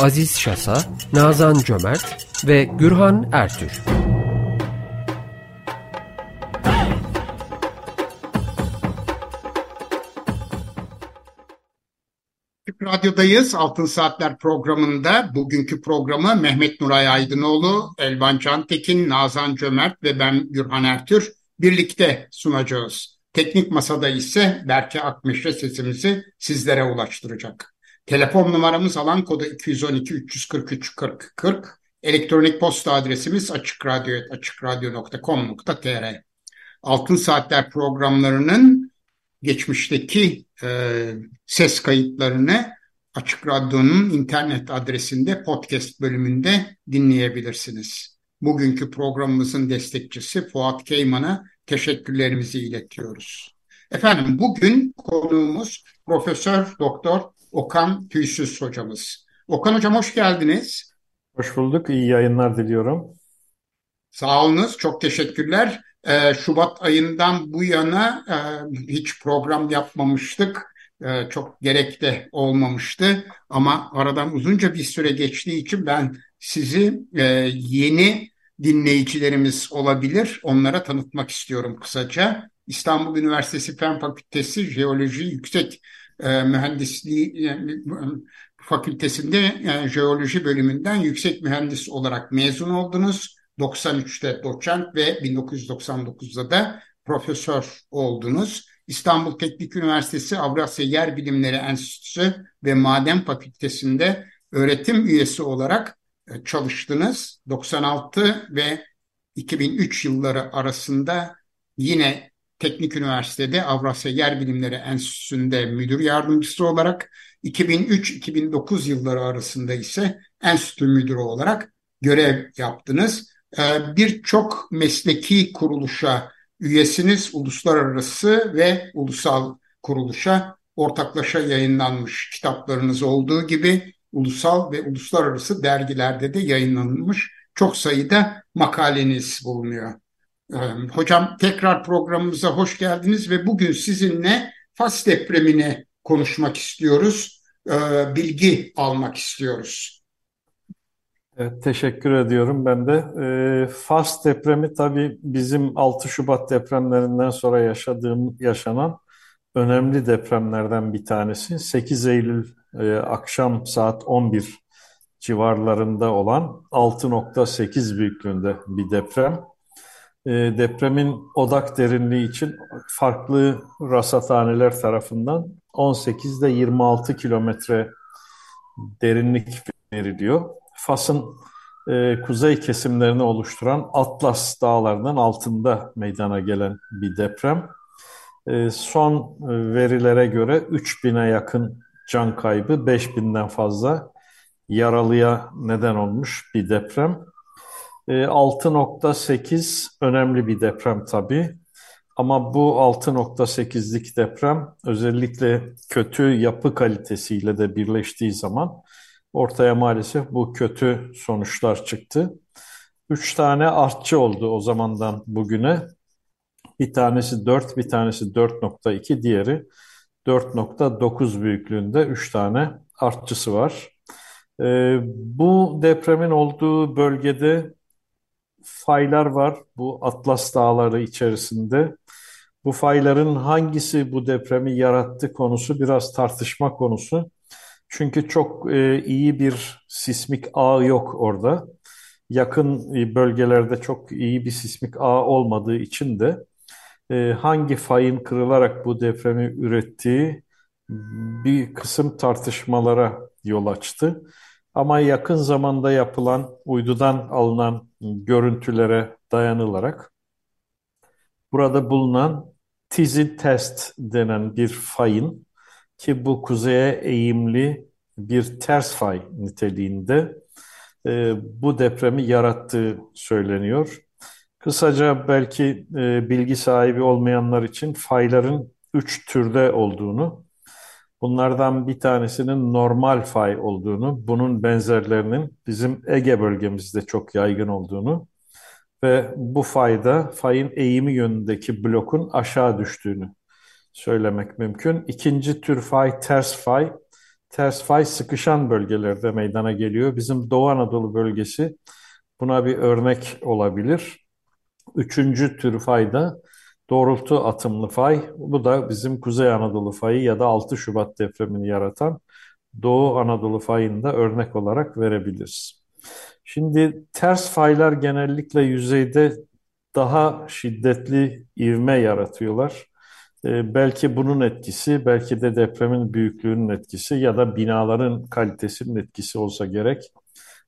Aziz Şasa, Nazan Cömert ve Gürhan Ertür. Radyo'dayız. Altın Saatler programında bugünkü programı Mehmet Nuray Aydınoğlu, Elvan Cantekin, Nazan Cömert ve ben Gürhan Ertür birlikte sunacağız. Teknik masada ise Berke Akmeşe sesimizi sizlere ulaştıracak. Telefon numaramız alan kodu 212 343 40 40. Elektronik posta adresimiz açıkradyo.com.tr Altın Saatler programlarının geçmişteki e, ses kayıtlarını Açık Radyo'nun internet adresinde podcast bölümünde dinleyebilirsiniz. Bugünkü programımızın destekçisi Fuat Keyman'a teşekkürlerimizi iletiyoruz. Efendim bugün konuğumuz Profesör Doktor Okan Tüysüz hocamız. Okan hocam hoş geldiniz. Hoş bulduk. İyi yayınlar diliyorum. Sağ olunuz. Çok teşekkürler. Ee, Şubat ayından bu yana e, hiç program yapmamıştık. E, çok gerek de olmamıştı. Ama aradan uzunca bir süre geçtiği için ben sizi e, yeni dinleyicilerimiz olabilir. Onlara tanıtmak istiyorum kısaca. İstanbul Üniversitesi Fen Fakültesi Jeoloji Yüksek e, Mühendisliği e, Fakültesinde e, Jeoloji bölümünden yüksek mühendis olarak mezun oldunuz. 93'te doçent ve 1999'da da profesör oldunuz. İstanbul Teknik Üniversitesi Avrasya Yer Bilimleri Enstitüsü ve Maden Fakültesi'nde öğretim üyesi olarak e, çalıştınız. 96 ve 2003 yılları arasında yine Teknik Üniversitede Avrasya Yer Bilimleri Enstitüsü'nde müdür yardımcısı olarak 2003-2009 yılları arasında ise enstitü müdürü olarak görev yaptınız. E, birçok mesleki kuruluşa üyesiniz, uluslararası ve ulusal kuruluşa ortaklaşa yayınlanmış kitaplarınız olduğu gibi ulusal ve uluslararası dergilerde de yayınlanmış çok sayıda makaleniz bulunuyor. Hocam tekrar programımıza hoş geldiniz ve bugün sizinle Fas depremini konuşmak istiyoruz. Bilgi almak istiyoruz. Evet, teşekkür ediyorum ben de. Fas depremi tabii bizim 6 Şubat depremlerinden sonra yaşadığım yaşanan önemli depremlerden bir tanesi. 8 Eylül akşam saat 11 civarlarında olan 6.8 büyüklüğünde bir deprem. E, depremin odak derinliği için farklı rasathaneler tarafından 18 ile 26 kilometre derinlik veriliyor. Fas'ın e, kuzey kesimlerini oluşturan Atlas dağlarının altında meydana gelen bir deprem. E, son e, verilere göre 3000'e yakın can kaybı, 5000'den fazla yaralıya neden olmuş bir deprem. 6.8 e, önemli bir deprem tabii. Ama bu 6.8'lik deprem özellikle kötü yapı kalitesiyle de birleştiği zaman ortaya maalesef bu kötü sonuçlar çıktı. Üç tane artçı oldu o zamandan bugüne. Bir tanesi 4, bir tanesi 4.2, diğeri 4.9 büyüklüğünde 3 tane artçısı var. Ee, bu depremin olduğu bölgede faylar var bu Atlas Dağları içerisinde. Bu fayların hangisi bu depremi yarattı konusu biraz tartışma konusu. Çünkü çok e, iyi bir sismik ağ yok orada. Yakın e, bölgelerde çok iyi bir sismik ağ olmadığı için de e, hangi fayın kırılarak bu depremi ürettiği bir kısım tartışmalara yol açtı. Ama yakın zamanda yapılan uydudan alınan görüntülere dayanılarak burada bulunan Tizin test denen bir fayın ki bu kuzeye eğimli bir ters fay niteliğinde e, bu depremi yarattığı söyleniyor. Kısaca belki e, bilgi sahibi olmayanlar için fayların üç türde olduğunu, bunlardan bir tanesinin normal fay olduğunu, bunun benzerlerinin bizim Ege bölgemizde çok yaygın olduğunu ve bu fayda fayın eğimi yönündeki blokun aşağı düştüğünü söylemek mümkün. İkinci tür fay ters fay. Ters fay sıkışan bölgelerde meydana geliyor. Bizim Doğu Anadolu bölgesi buna bir örnek olabilir. Üçüncü tür fay da doğrultu atımlı fay. Bu da bizim Kuzey Anadolu fayı ya da 6 Şubat depremini yaratan Doğu Anadolu fayını da örnek olarak verebiliriz. Şimdi ters faylar genellikle yüzeyde daha şiddetli ivme yaratıyorlar. Ee, belki bunun etkisi, belki de depremin büyüklüğünün etkisi ya da binaların kalitesinin etkisi olsa gerek.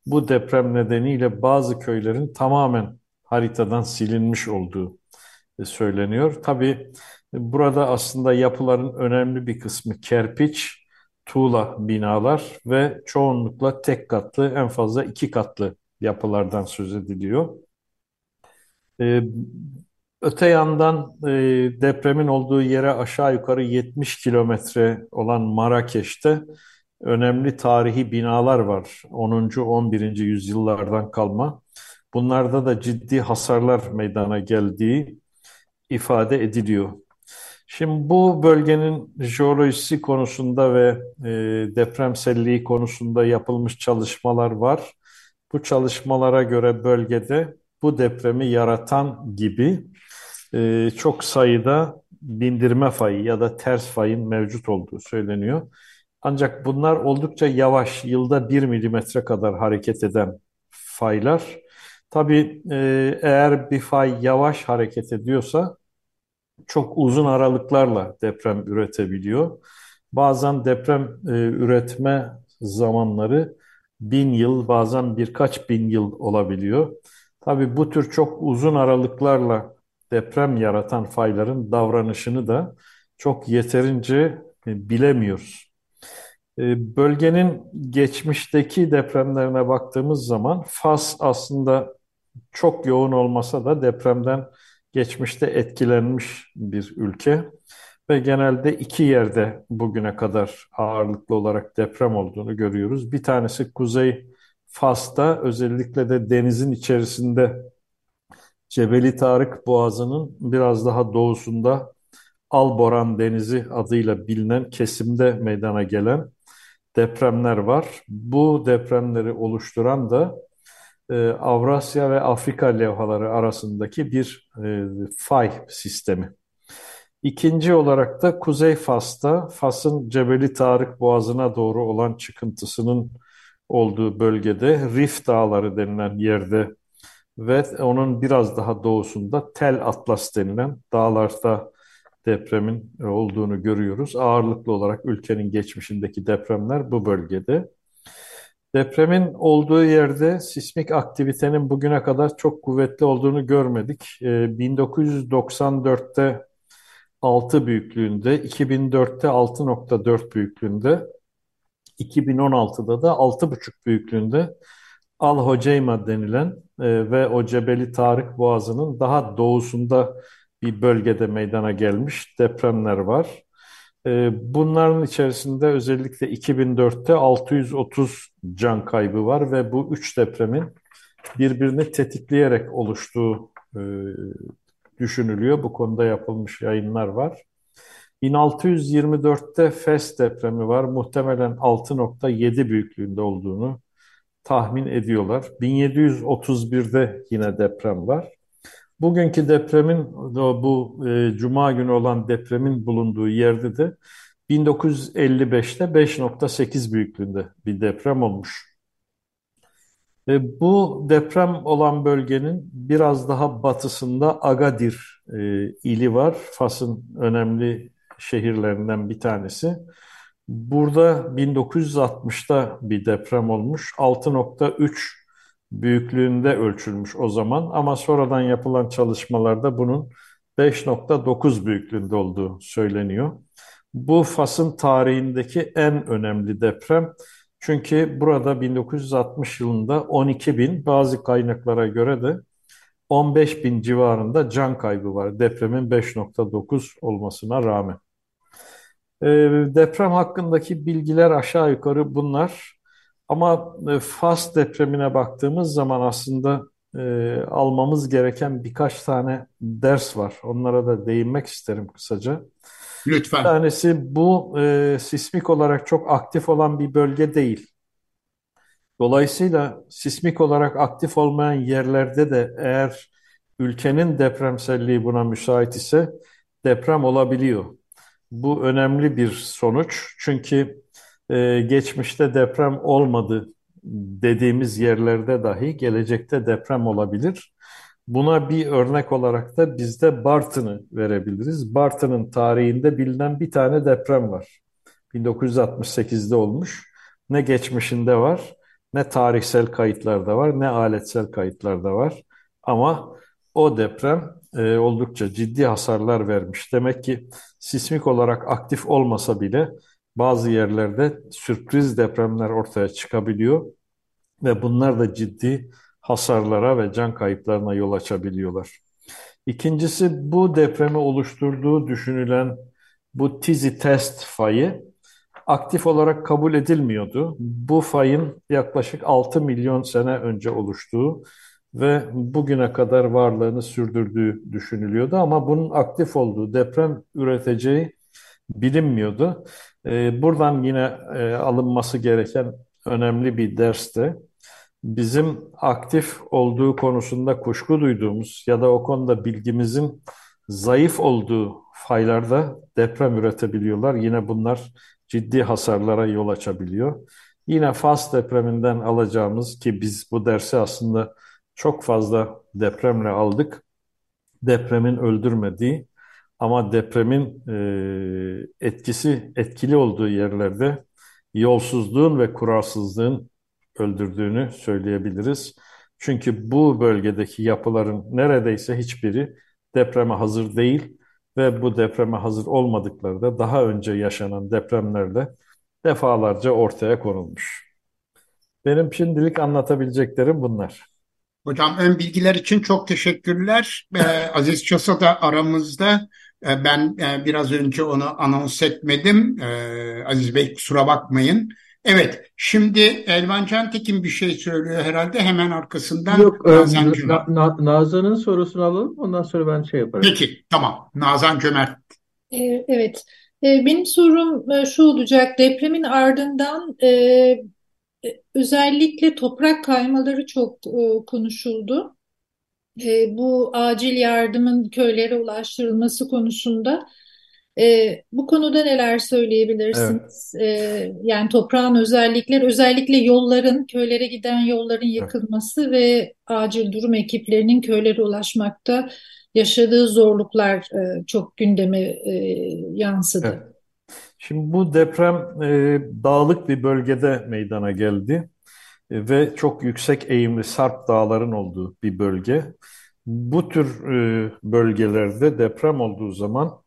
Bu deprem nedeniyle bazı köylerin tamamen haritadan silinmiş olduğu söyleniyor. Tabii burada aslında yapıların önemli bir kısmı kerpiç, tuğla binalar ve çoğunlukla tek katlı, en fazla iki katlı yapılardan söz ediliyor. Ee, öte yandan e, depremin olduğu yere aşağı yukarı 70 kilometre olan Marrakeş'te önemli tarihi binalar var. 10. 11. yüzyıllardan kalma. Bunlarda da ciddi hasarlar meydana geldiği ifade ediliyor. Şimdi bu bölgenin jeolojisi konusunda ve e, depremselliği konusunda yapılmış çalışmalar var. Bu çalışmalara göre bölgede bu depremi yaratan gibi e, çok sayıda bindirme fayı ya da ters fayın mevcut olduğu söyleniyor. Ancak bunlar oldukça yavaş, yılda 1 milimetre kadar hareket eden faylar. Tabii e, eğer bir fay yavaş hareket ediyorsa çok uzun aralıklarla deprem üretebiliyor. Bazen deprem e, üretme zamanları bin yıl, bazen birkaç bin yıl olabiliyor. Tabii bu tür çok uzun aralıklarla deprem yaratan fayların davranışını da çok yeterince e, bilemiyoruz. E, bölgenin geçmişteki depremlerine baktığımız zaman Fas aslında çok yoğun olmasa da depremden geçmişte etkilenmiş bir ülke ve genelde iki yerde bugüne kadar ağırlıklı olarak deprem olduğunu görüyoruz. Bir tanesi Kuzey Fas'ta özellikle de denizin içerisinde Cebeli Tarık Boğazı'nın biraz daha doğusunda Alboran Denizi adıyla bilinen kesimde meydana gelen depremler var. Bu depremleri oluşturan da Avrasya ve Afrika levhaları arasındaki bir e, fay sistemi. İkinci olarak da Kuzey Fas'ta, Fas'ın Cebeli Tarık Boğazı'na doğru olan çıkıntısının olduğu bölgede Rif Dağları denilen yerde ve onun biraz daha doğusunda Tel Atlas denilen dağlarda depremin olduğunu görüyoruz. Ağırlıklı olarak ülkenin geçmişindeki depremler bu bölgede. Depremin olduğu yerde sismik aktivitenin bugüne kadar çok kuvvetli olduğunu görmedik. 1994'te 6 büyüklüğünde, 2004'te 6.4 büyüklüğünde, 2016'da da 6.5 büyüklüğünde Al Hoceyma denilen e, ve o Cebeli Tarık Boğazı'nın daha doğusunda bir bölgede meydana gelmiş depremler var. E, bunların içerisinde özellikle 2004'te 630 can kaybı var ve bu üç depremin birbirini tetikleyerek oluştuğu e, düşünülüyor. Bu konuda yapılmış yayınlar var. 1624'te Fes depremi var. Muhtemelen 6.7 büyüklüğünde olduğunu tahmin ediyorlar. 1731'de yine deprem var. Bugünkü depremin, bu e, Cuma günü olan depremin bulunduğu yerde de 1955'te 5.8 büyüklüğünde bir deprem olmuş. E, bu deprem olan bölgenin biraz daha batısında Agadir e, ili var. Fas'ın önemli şehirlerinden bir tanesi. Burada 1960'ta bir deprem olmuş. 6.3 büyüklüğünde ölçülmüş o zaman ama sonradan yapılan çalışmalarda bunun 5.9 büyüklüğünde olduğu söyleniyor. Bu Fas'ın tarihindeki en önemli deprem. Çünkü burada 1960 yılında 12 bin, bazı kaynaklara göre de 15 bin civarında can kaybı var depremin 5.9 olmasına rağmen. E, deprem hakkındaki bilgiler aşağı yukarı bunlar. Ama e, Fas depremine baktığımız zaman aslında e, almamız gereken birkaç tane ders var. Onlara da değinmek isterim kısaca. Lütfen. Bir tanesi bu e, sismik olarak çok aktif olan bir bölge değil. Dolayısıyla sismik olarak aktif olmayan yerlerde de eğer ülkenin depremselliği buna müsait ise deprem olabiliyor. Bu önemli bir sonuç çünkü e, geçmişte deprem olmadı dediğimiz yerlerde dahi gelecekte deprem olabilir. Buna bir örnek olarak da bizde Bartın'ı verebiliriz. Bartın'ın tarihinde bilinen bir tane deprem var. 1968'de olmuş. Ne geçmişinde var, ne tarihsel kayıtlarda var, ne aletsel kayıtlarda var. Ama o deprem e, oldukça ciddi hasarlar vermiş. Demek ki sismik olarak aktif olmasa bile bazı yerlerde sürpriz depremler ortaya çıkabiliyor ve bunlar da ciddi hasarlara ve can kayıplarına yol açabiliyorlar. İkincisi bu depremi oluşturduğu düşünülen bu Tizi test fayı aktif olarak kabul edilmiyordu. Bu fayın yaklaşık 6 milyon sene önce oluştuğu ve bugüne kadar varlığını sürdürdüğü düşünülüyordu ama bunun aktif olduğu, deprem üreteceği bilinmiyordu. Ee, buradan yine e, alınması gereken önemli bir ders de bizim aktif olduğu konusunda kuşku duyduğumuz ya da o konuda bilgimizin zayıf olduğu faylarda deprem üretebiliyorlar. Yine bunlar ciddi hasarlara yol açabiliyor. Yine Fas depreminden alacağımız ki biz bu dersi aslında çok fazla depremle aldık. Depremin öldürmediği ama depremin e, etkisi etkili olduğu yerlerde yolsuzluğun ve kuralsızlığın öldürdüğünü söyleyebiliriz. Çünkü bu bölgedeki yapıların neredeyse hiçbiri depreme hazır değil ve bu depreme hazır olmadıkları da daha önce yaşanan depremlerde defalarca ortaya konulmuş. Benim şimdilik anlatabileceklerim bunlar. Hocam ön bilgiler için çok teşekkürler. Ee, Aziz Çosa da aramızda. Ee, ben e, biraz önce onu anons etmedim. Ee, Aziz Bey kusura bakmayın. Evet, şimdi Elvan Cantekin bir şey söylüyor herhalde. Hemen arkasından Yok, e, Nazan Cömert. Na, Nazan'ın sorusunu alalım. Ondan sonra ben şey yaparım. Peki, tamam. Nazan Cömert. Evet, benim sorum e, şu olacak. Depremin ardından e, özellikle toprak kaymaları çok konuşuldu. Bu acil yardımın köylere ulaştırılması konusunda. E, bu konuda neler söyleyebilirsiniz? Evet. E, yani toprağın özellikleri, özellikle yolların, köylere giden yolların yakılması evet. ve acil durum ekiplerinin köylere ulaşmakta yaşadığı zorluklar e, çok gündeme e, yansıdı. Evet. Şimdi bu deprem e, dağlık bir bölgede meydana geldi e, ve çok yüksek eğimli Sarp dağların olduğu bir bölge. Bu tür e, bölgelerde deprem olduğu zaman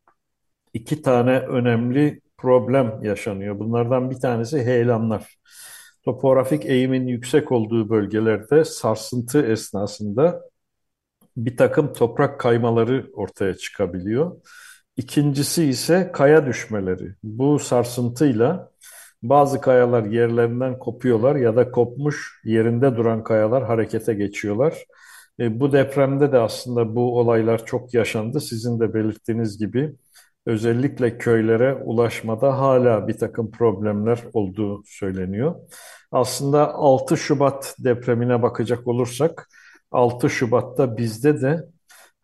iki tane önemli problem yaşanıyor. Bunlardan bir tanesi heyelanlar. Topografik eğimin yüksek olduğu bölgelerde sarsıntı esnasında bir takım toprak kaymaları ortaya çıkabiliyor. İkincisi ise kaya düşmeleri. Bu sarsıntıyla bazı kayalar yerlerinden kopuyorlar ya da kopmuş yerinde duran kayalar harekete geçiyorlar. E, bu depremde de aslında bu olaylar çok yaşandı. Sizin de belirttiğiniz gibi özellikle köylere ulaşmada hala bir takım problemler olduğu söyleniyor. Aslında 6 Şubat depremine bakacak olursak 6 Şubat'ta bizde de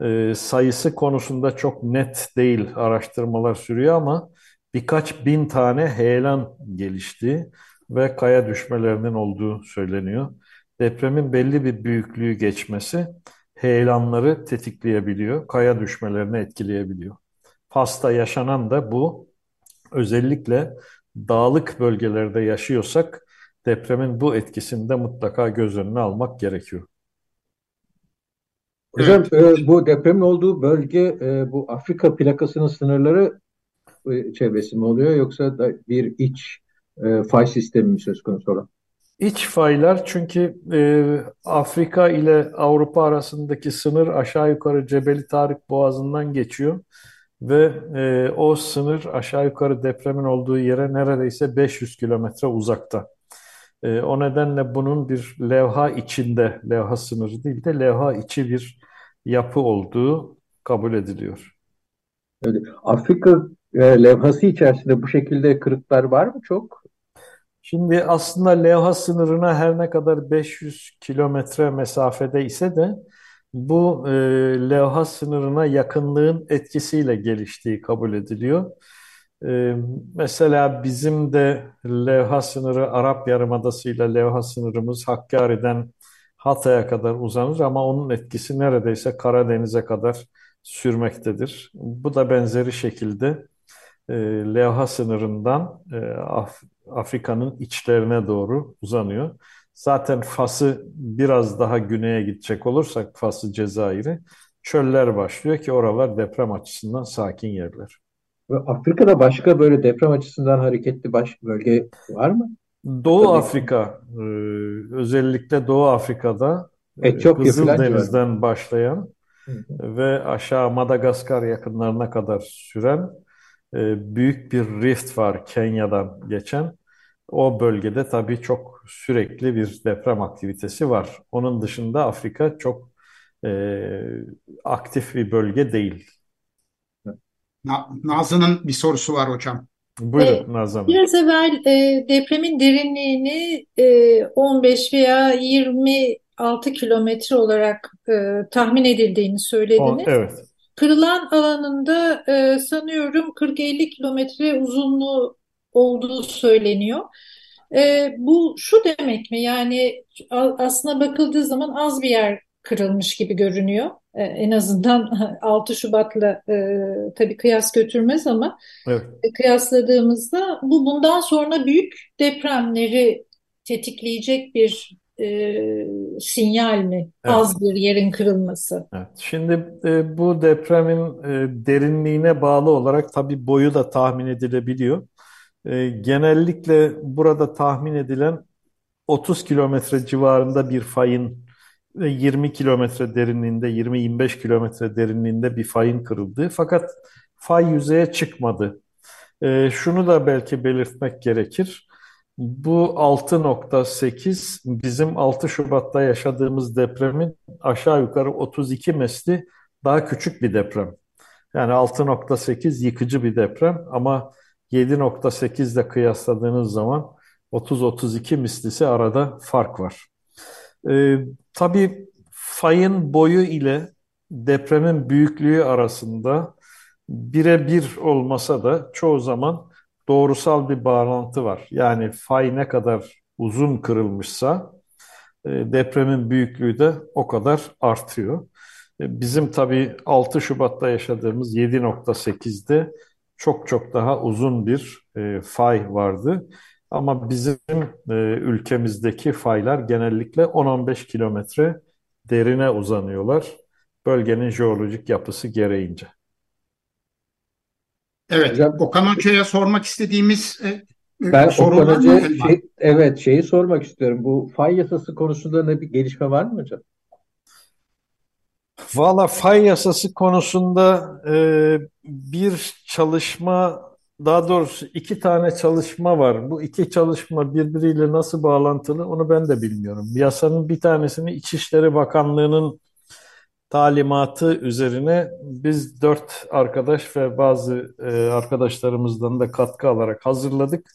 e, sayısı konusunda çok net değil araştırmalar sürüyor ama birkaç bin tane heyelan gelişti ve kaya düşmelerinin olduğu söyleniyor. Depremin belli bir büyüklüğü geçmesi heyelanları tetikleyebiliyor, kaya düşmelerini etkileyebiliyor. Fas'ta yaşanan da bu. Özellikle dağlık bölgelerde yaşıyorsak depremin bu etkisini de mutlaka göz önüne almak gerekiyor. Hocam evet. e, bu depremin olduğu bölge e, bu Afrika plakasının sınırları e, çevresi mi oluyor yoksa da bir iç e, fay sistemi söz konusu olan? İç faylar çünkü e, Afrika ile Avrupa arasındaki sınır aşağı yukarı Cebeli Tarık Boğazı'ndan geçiyor ve e, o sınır aşağı yukarı depremin olduğu yere neredeyse 500 kilometre uzakta. E, o nedenle bunun bir levha içinde, levha sınırı değil de levha içi bir yapı olduğu kabul ediliyor. Öyle. Afrika e, levhası içerisinde bu şekilde kırıklar var mı çok? Şimdi aslında levha sınırına her ne kadar 500 kilometre mesafede ise de bu e, levha sınırına yakınlığın etkisiyle geliştiği kabul ediliyor. E, mesela bizim de levha sınırı Arap Yarımadası ile levha sınırımız Hakkari'den Hatay'a kadar uzanır ama onun etkisi neredeyse Karadeniz'e kadar sürmektedir. Bu da benzeri şekilde e, levha sınırından e, Af Afrika'nın içlerine doğru uzanıyor. Zaten Fas'ı biraz daha güneye gidecek olursak Fas'ı Cezayir'i çöller başlıyor ki oralar deprem açısından sakin yerler. Afrika'da başka böyle deprem açısından hareketli baş bölge var mı? Doğu Tabii. Afrika, e, özellikle Doğu Afrika'da e, Etiyopya falan Kızıldeniz'den başlayan Hı hı. ve aşağı Madagaskar yakınlarına kadar süren e, büyük bir rift var Kenya'dan geçen. O bölgede tabii çok sürekli bir deprem aktivitesi var. Onun dışında Afrika çok e, aktif bir bölge değil. Na- Nazlı'nın bir sorusu var hocam. Buyurun Nazan Hanım. Biraz evvel e, depremin derinliğini e, 15 veya 26 kilometre olarak e, tahmin edildiğini söylediniz. evet. Kırılan alanında e, sanıyorum 40-50 kilometre uzunluğu olduğu söyleniyor. E, bu şu demek mi? Yani aslına bakıldığı zaman az bir yer kırılmış gibi görünüyor. E, en azından 6 Şubat'la e, tabii kıyas götürmez ama Evet. kıyasladığımızda bu bundan sonra büyük depremleri tetikleyecek bir e, sinyal mi? Evet. Az bir yerin kırılması. Evet. Şimdi e, bu depremin e, derinliğine bağlı olarak tabii boyu da tahmin edilebiliyor. E, genellikle burada tahmin edilen 30 kilometre civarında bir fayın ve 20 kilometre derinliğinde, 20-25 kilometre derinliğinde bir fayın kırıldığı. Fakat fay yüzeye çıkmadı. E, şunu da belki belirtmek gerekir. Bu 6.8 bizim 6 Şubat'ta yaşadığımız depremin aşağı yukarı 32 misli daha küçük bir deprem. Yani 6.8 yıkıcı bir deprem ama 7.8 ile kıyasladığınız zaman 30-32 mislisi arada fark var. Ee, tabii fayın boyu ile depremin büyüklüğü arasında birebir olmasa da çoğu zaman doğrusal bir bağlantı var. Yani fay ne kadar uzun kırılmışsa e, depremin büyüklüğü de o kadar artıyor. E, Bizim tabii 6 Şubat'ta yaşadığımız 7.8'de çok çok daha uzun bir e, fay vardı. Ama bizim ülkemizdeki faylar genellikle 10-15 kilometre derine uzanıyorlar. Bölgenin jeolojik yapısı gereğince. Evet, Hocam- Okan Hoca'ya sormak istediğimiz e, e, Ben soru Okan? Hoca'ya şey, evet şeyi sormak istiyorum. Bu fay yasası konusunda ne bir gelişme var mı hocam? Valla fay yasası konusunda e, bir çalışma, daha doğrusu iki tane çalışma var. Bu iki çalışma birbiriyle nasıl bağlantılı onu ben de bilmiyorum. Yasanın bir tanesini İçişleri Bakanlığı'nın talimatı üzerine biz dört arkadaş ve bazı e, arkadaşlarımızdan da katkı alarak hazırladık.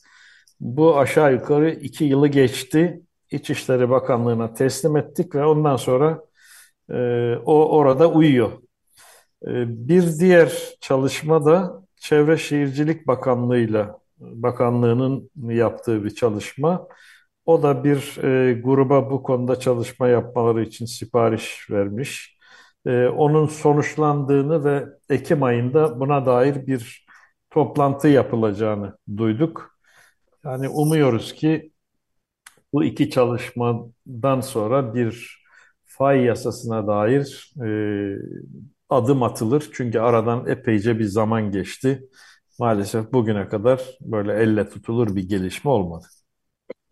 Bu aşağı yukarı iki yılı geçti. İçişleri Bakanlığı'na teslim ettik ve ondan sonra e, o orada uyuyor. E, bir diğer çalışma da Çevre Şehircilik Bakanlığı'yla Bakanlığı'nın yaptığı bir çalışma. O da bir e, gruba bu konuda çalışma yapmaları için sipariş vermiş. E, onun sonuçlandığını ve Ekim ayında buna dair bir toplantı yapılacağını duyduk. Yani umuyoruz ki bu iki çalışmadan sonra bir fay yasasına dair e, adım atılır. Çünkü aradan epeyce bir zaman geçti. maalesef bugüne kadar böyle elle tutulur bir gelişme olmadı.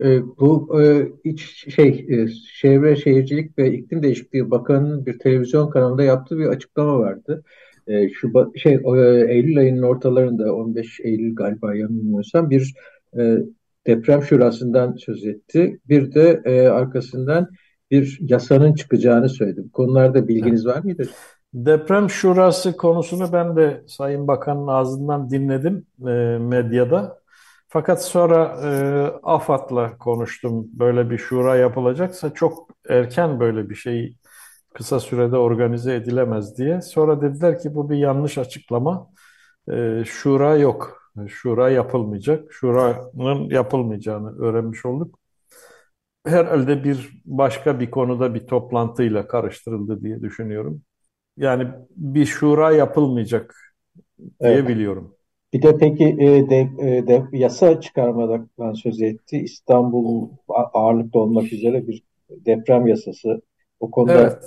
E, bu e, iç şey e, Çevre Şehircilik ve İklim Değişikliği Bakanı'nın bir televizyon kanalında yaptığı bir açıklama vardı. E, Şubat şey e, Eylül ayının ortalarında 15 Eylül galiba yanılmıyorsam bir e, deprem şurasından söz etti. Bir de e, arkasından bir yasanın çıkacağını söyledi. Bu konularda bilginiz var mıydı? Deprem şurası konusunu ben de Sayın Bakan'ın ağzından dinledim e, medyada. Fakat sonra e, AFAD'la konuştum. Böyle bir şura yapılacaksa çok erken böyle bir şey kısa sürede organize edilemez diye. Sonra dediler ki bu bir yanlış açıklama. E, şura yok. Şura yapılmayacak. Şuranın yapılmayacağını öğrenmiş olduk. Herhalde bir başka bir konuda bir toplantıyla karıştırıldı diye düşünüyorum. Yani bir şura yapılmayacak diye Evet. biliyorum. Bir de peki e, de, e, de, yasa çıkarmadan söz etti. İstanbul ağırlıklı olmak üzere bir deprem yasası. O konuda Evet.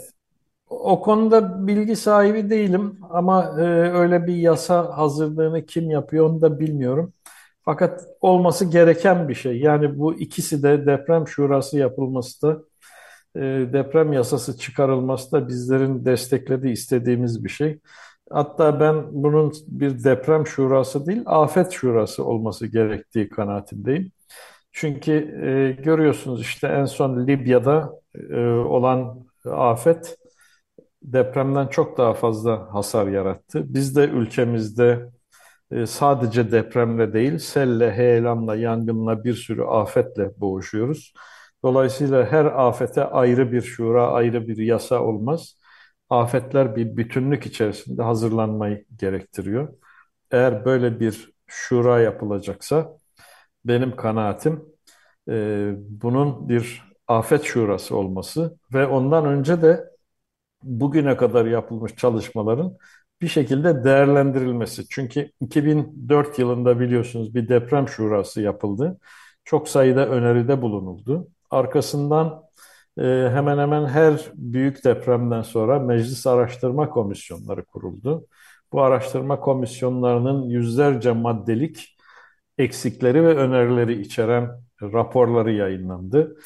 O konuda bilgi sahibi değilim ama e, öyle bir yasa hazırlığını kim yapıyor onu da bilmiyorum. Fakat olması gereken bir şey. Yani bu ikisi de deprem şurası yapılması da e, deprem yasası çıkarılması da bizlerin desteklediği, istediğimiz bir şey. Hatta ben bunun bir deprem şurası değil, afet şurası olması gerektiği kanaatindeyim. Çünkü e, görüyorsunuz işte en son Libya'da e, olan afet depremden çok daha fazla hasar yarattı. Biz de ülkemizde e, sadece depremle değil, selle, heyelanla, yangınla bir sürü afetle boğuşuyoruz. Dolayısıyla her afete ayrı bir şura, ayrı bir yasa olmaz. Afetler bir bütünlük içerisinde hazırlanmayı gerektiriyor. Eğer böyle bir şura yapılacaksa benim kanaatim e, bunun bir afet şurası olması ve ondan önce de bugüne kadar yapılmış çalışmaların bir şekilde değerlendirilmesi. Çünkü 2004 yılında biliyorsunuz bir deprem şurası yapıldı. Çok sayıda öneride bulunuldu. Arkasından hemen hemen her büyük depremden sonra meclis araştırma komisyonları kuruldu. Bu araştırma komisyonlarının yüzlerce maddelik eksikleri ve önerileri içeren raporları yayınlandı.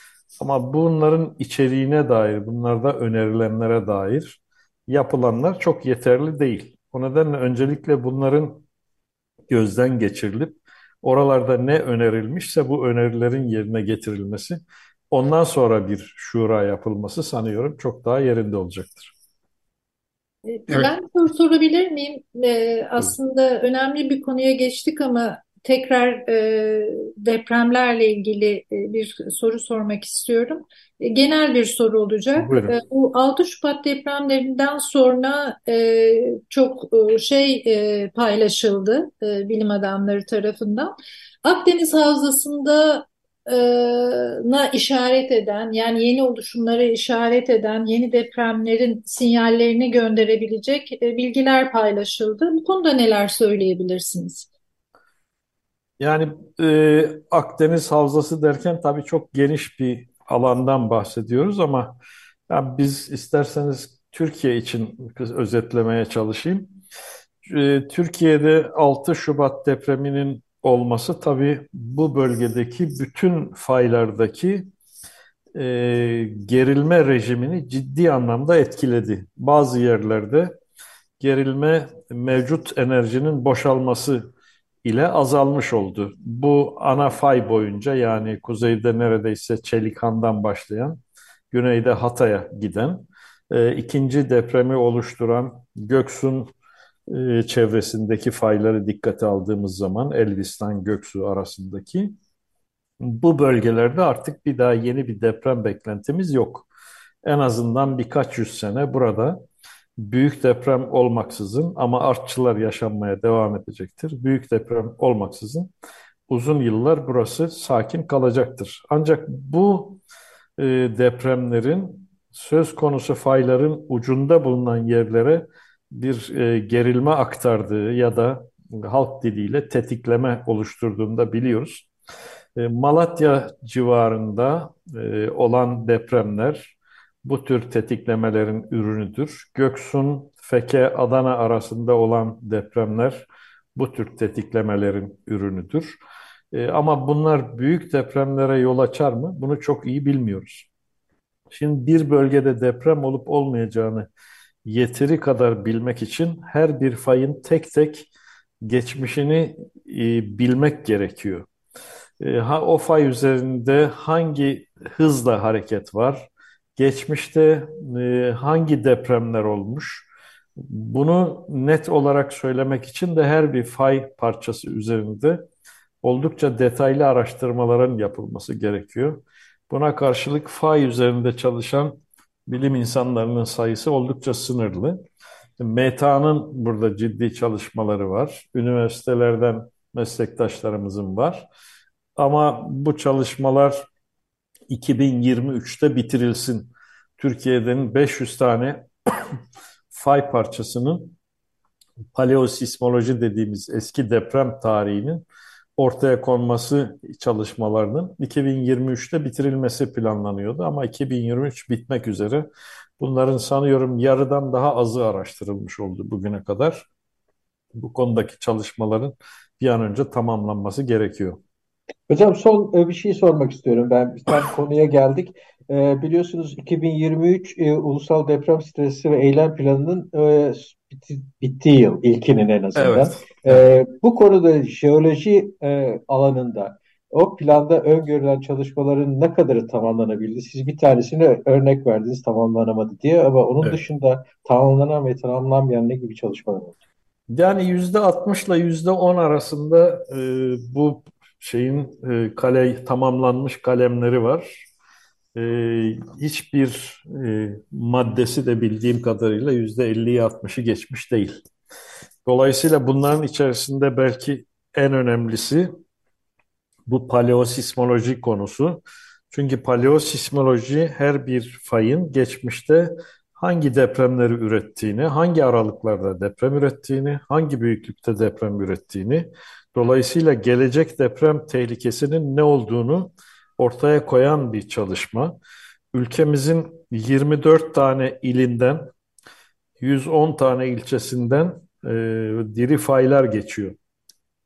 Ama bunların içeriğine dair, bunlarda önerilenlere dair yapılanlar çok yeterli değil. O nedenle öncelikle bunların gözden geçirilip oralarda ne önerilmişse bu önerilerin yerine getirilmesi, ondan sonra bir şura yapılması sanıyorum çok daha yerinde olacaktır. E, Ben soru sorabilir miyim? E, aslında önemli bir konuya geçtik ama tekrar e, depremlerle ilgili e, bir soru sormak istiyorum. E, genel bir soru olacak. Buyurun. E, bu 6 Şubat depremlerinden sonra e, çok e, şey e, paylaşıldı e, bilim adamları tarafından. Akdeniz Havzası'nda na işaret eden yani yeni oluşumlara işaret eden yeni depremlerin sinyallerini gönderebilecek bilgiler paylaşıldı. Bu konuda neler söyleyebilirsiniz? Yani e, Akdeniz Havzası derken tabii çok geniş bir alandan bahsediyoruz ama ya biz isterseniz Türkiye için özetlemeye çalışayım. E, Türkiye'de 6 Şubat depreminin olması tabii bu bölgedeki bütün faylardaki e, gerilme rejimini ciddi anlamda etkiledi. Bazı yerlerde gerilme mevcut enerjinin boşalması ile azalmış oldu. Bu ana fay boyunca yani kuzeyde neredeyse Çelikan'dan başlayan, güneyde Hatay'a giden, e, ikinci depremi oluşturan Göksun e, çevresindeki fayları dikkate aldığımız zaman Elbistan Göksu arasındaki bu bölgelerde artık bir daha yeni bir deprem beklentimiz yok. En azından birkaç yüz sene burada büyük deprem olmaksızın ama artçılar yaşanmaya devam edecektir. Büyük deprem olmaksızın uzun yıllar burası sakin kalacaktır. Ancak bu e, depremlerin söz konusu fayların ucunda bulunan yerlere bir e, gerilme aktardığı ya da halk diliyle tetikleme oluşturduğunu da biliyoruz. E, Malatya civarında e, olan depremler bu tür tetiklemelerin ürünüdür. Göksun, Feke, Adana arasında olan depremler bu tür tetiklemelerin ürünüdür. Ama bunlar büyük depremlere yol açar mı? Bunu çok iyi bilmiyoruz. Şimdi bir bölgede deprem olup olmayacağını yeteri kadar bilmek için her bir fayın tek tek geçmişini e, bilmek gerekiyor. E, ha, o fay üzerinde hangi hızla hareket var? Geçmişte e, hangi depremler olmuş? Bunu net olarak söylemek için de her bir fay parçası üzerinde oldukça detaylı araştırmaların yapılması gerekiyor. Buna karşılık fay üzerinde çalışan bilim insanlarının sayısı oldukça sınırlı. META'nın burada ciddi çalışmaları var. Üniversitelerden meslektaşlarımızın var. Ama bu çalışmalar 2023'te bitirilsin. Türkiye'nin 500 tane fay parçasının paleosismoloji dediğimiz eski deprem tarihinin ortaya konması çalışmalarının 2023'te bitirilmesi planlanıyordu ama 2023 bitmek üzere. Bunların sanıyorum yarıdan daha azı araştırılmış oldu bugüne kadar. Bu konudaki çalışmaların bir an önce tamamlanması gerekiyor. Hocam son e, bir şey sormak istiyorum ben. Tane konuya geldik. E, biliyorsunuz 2023 e, Ulusal Deprem Stresi ve Eylem Planı'nın e, bitti, bittiği yıl, ilkinin en azından. Evet. E, bu konuda jeoloji e, alanında o planda öngörülen çalışmaların ne kadarı tamamlanabildi? Siz bir tanesini örnek verdiniz tamamlanamadı diye ama onun evet. dışında tamamlanan ve tamamlanmayan ne gibi çalışmalar oldu? Yani yüzde 60 ile yüzde 10 arasında e, bu şeyin e, kale tamamlanmış kalemleri var. E, hiçbir e, maddesi de bildiğim kadarıyla yüzde 50'yi 60'ı geçmiş değil. Dolayısıyla bunların içerisinde belki en önemlisi bu paleosismoloji konusu. Çünkü paleosismoloji her bir fayın geçmişte hangi depremleri ürettiğini, hangi aralıklarda deprem ürettiğini, hangi büyüklükte deprem ürettiğini, dolayısıyla gelecek deprem tehlikesinin ne olduğunu ortaya koyan bir çalışma. Ülkemizin 24 tane ilinden, 110 tane ilçesinden e, diri faylar geçiyor.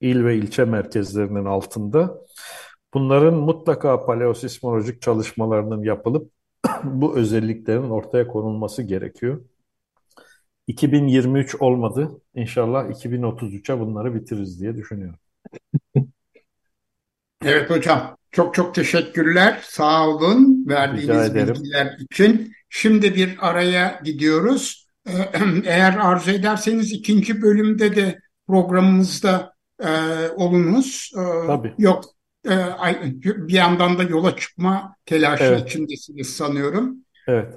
İl ve ilçe merkezlerinin altında. Bunların mutlaka paleosismolojik çalışmalarının yapılıp bu özelliklerin ortaya konulması gerekiyor. 2023 olmadı. İnşallah 2033'e bunları bitiririz diye düşünüyorum. Evet hocam. Çok çok teşekkürler. Sağ olun verdiğiniz bilgiler için. Şimdi bir araya gidiyoruz. Eğer arzu ederseniz ikinci bölümde de programımızda e, olunuz. E, Tabii. Yok e, bir yandan da yola çıkma telaşı evet. içindesiniz sanıyorum. Evet.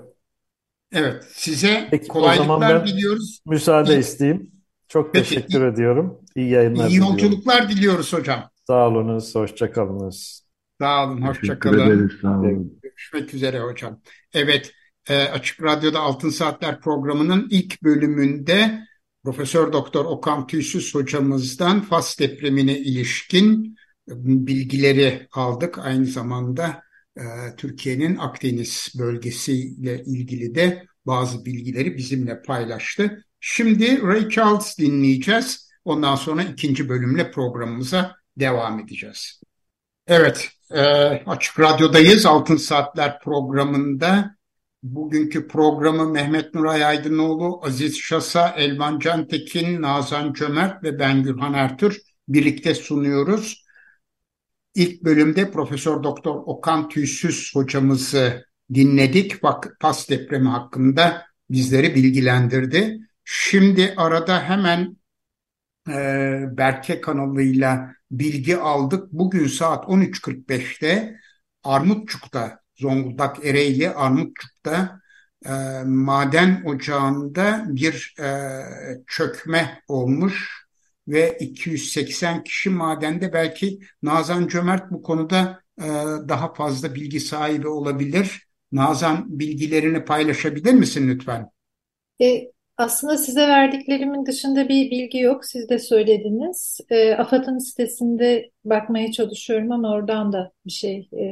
Evet, size Peki, kolaylıklar diliyoruz. Müsaade İyi. isteyeyim. Çok Peki. teşekkür ediyorum. İyi yayınlar İyi yolculuklar diliyoruz hocam. Sağ olunuz, hoşçakalınız. Sağ olun, hoşçakalın. Görüşmek üzere hocam. Evet, e, Açık Radyo'da Altın Saatler programının ilk bölümünde Profesör Doktor Okan Tüysüz hocamızdan Fas depremine ilişkin bilgileri aldık. Aynı zamanda e, Türkiye'nin Akdeniz bölgesiyle ilgili de bazı bilgileri bizimle paylaştı. Şimdi Ray Charles dinleyeceğiz. Ondan sonra ikinci bölümle programımıza devam edeceğiz. Evet, e, Açık Radyo'dayız. Altın Saatler programında bugünkü programı Mehmet Nuray Aydınoğlu, Aziz Şasa, Elvan Cantekin, Nazan Cömert ve ben Gürhan Ertür birlikte sunuyoruz. İlk bölümde Profesör Doktor Okan Tüysüz hocamızı dinledik. Bak pas depremi hakkında bizleri bilgilendirdi. Şimdi arada hemen e, Berke kanalıyla bilgi aldık. Bugün saat 13.45'te Armutçuk'ta Zonguldak Ereğli Armutçuk'ta e, maden ocağında bir e, çökme olmuş ve 280 kişi madende belki Nazan Cömert bu konuda e, daha fazla bilgi sahibi olabilir. Nazan bilgilerini paylaşabilir misin lütfen? E, aslında size verdiklerimin dışında bir bilgi yok. Siz de söylediniz. E, AFAD'ın sitesinde bakmaya çalışıyorum ama oradan da bir şey e,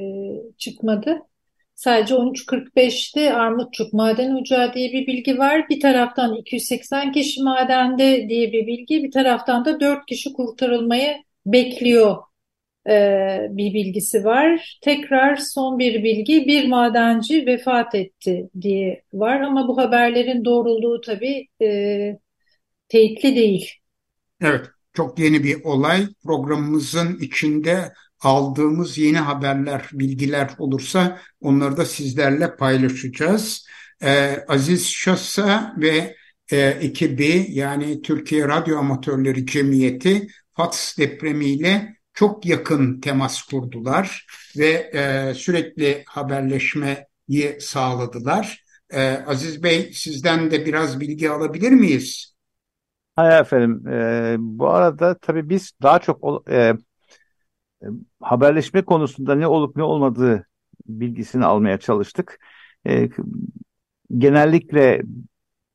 çıkmadı. Sadece 13.45'te Armutçuk Maden Ocağı diye bir bilgi var. Bir taraftan 280 kişi madende diye bir bilgi, bir taraftan da 4 kişi kurtarılmayı bekliyor e, bir bilgisi var. Tekrar son bir bilgi, bir madenci vefat etti diye var ama bu haberlerin doğruluğu tabii e, teyitli değil. Evet, çok yeni bir olay. Programımızın içinde aldığımız yeni haberler, bilgiler olursa onları da sizlerle paylaşacağız. Ee, Aziz Şassa ve e, ekibi yani Türkiye Radyo Amatörleri Cemiyeti Fats depremiyle çok yakın temas kurdular ve e, sürekli haberleşmeyi sağladılar. E, Aziz Bey sizden de biraz bilgi alabilir miyiz? Hayır efendim. E, bu arada tabii biz daha çok e, haberleşme konusunda ne olup ne olmadığı bilgisini almaya çalıştık. E, genellikle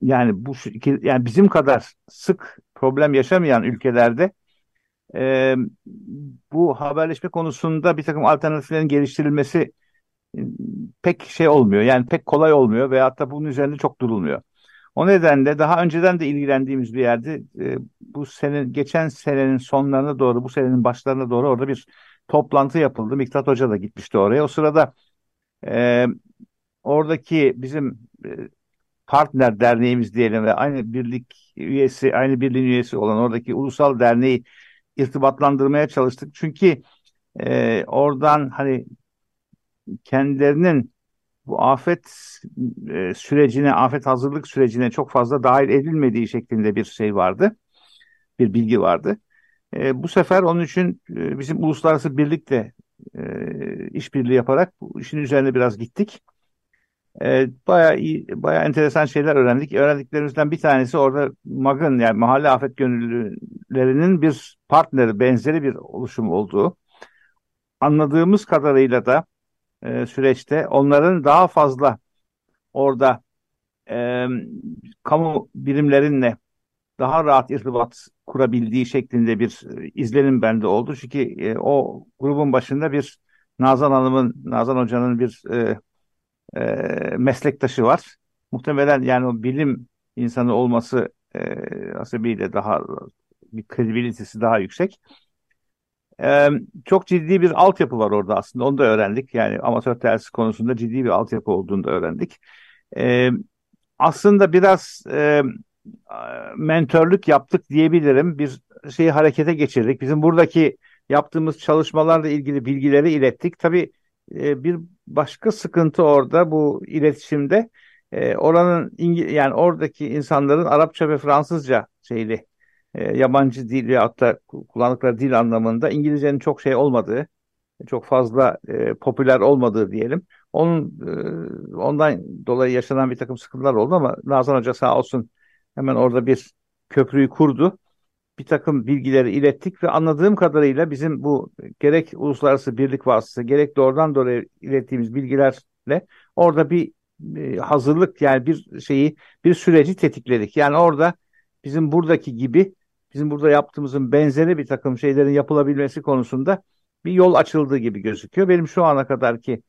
yani bu yani bizim kadar sık problem yaşamayan ülkelerde e, bu haberleşme konusunda bir takım alternatiflerin geliştirilmesi e, pek şey olmuyor. Yani pek kolay olmuyor veyahut da bunun üzerinde çok durulmuyor. O nedenle daha önceden de ilgilendiğimiz bir yerde e, bu sene geçen senenin sonlarına doğru bu senenin başlarına doğru orada bir toplantı yapıldı. Miktat Hoca da gitmişti oraya. O sırada e, oradaki bizim e, partner derneğimiz diyelim ve aynı birlik üyesi, aynı birliğin üyesi olan oradaki ulusal derneği irtibatlandırmaya çalıştık. Çünkü e, oradan hani kendilerinin bu afet e, sürecine, afet hazırlık sürecine çok fazla dahil edilmediği şeklinde bir şey vardı. Bir bilgi vardı. E, bu sefer onun için e, bizim uluslararası birlikte e, işbirliği yaparak bu işin üzerine biraz gittik. E, bayağı iyi, bayağı enteresan şeyler öğrendik. Öğrendiklerimizden bir tanesi orada MAG'ın yani Mahalle Afet Gönüllülerinin bir partneri, benzeri bir oluşum olduğu. Anladığımız kadarıyla da e, süreçte onların daha fazla orada e, kamu birimlerinle daha rahat irtibat kurabildiği şeklinde bir e, izlenim bende oldu. Çünkü e, o grubun başında bir Nazan Hanım'ın, Nazan Hoca'nın bir e, e, meslektaşı var. Muhtemelen yani o bilim insanı olması e, asebiyle daha bir kredibilitesi daha yüksek. Ee, çok ciddi bir altyapı var orada aslında. Onu da öğrendik. Yani amatör telsiz konusunda ciddi bir altyapı olduğunu da öğrendik. Ee, aslında biraz e, mentörlük yaptık diyebilirim. Bir şeyi harekete geçirdik. Bizim buradaki yaptığımız çalışmalarla ilgili bilgileri ilettik. Tabii e, bir başka sıkıntı orada bu iletişimde. E, oranın yani oradaki insanların Arapça ve Fransızca şeyli e, yabancı dil ve hatta kullandıkları dil anlamında İngilizcenin çok şey olmadığı, çok fazla e, popüler olmadığı diyelim. Onun e, ondan dolayı yaşanan bir takım sıkıntılar oldu ama Nazan Hoca sağ olsun hemen orada bir köprüyü kurdu. Bir takım bilgileri ilettik ve anladığım kadarıyla bizim bu gerek uluslararası birlik vasıtası gerek doğrudan doğruya ilettiğimiz bilgilerle orada bir e, hazırlık yani bir şeyi bir süreci tetikledik. Yani orada bizim buradaki gibi bizim burada yaptığımızın benzeri bir takım şeylerin yapılabilmesi konusunda bir yol açıldığı gibi gözüküyor. Benim şu ana kadar ki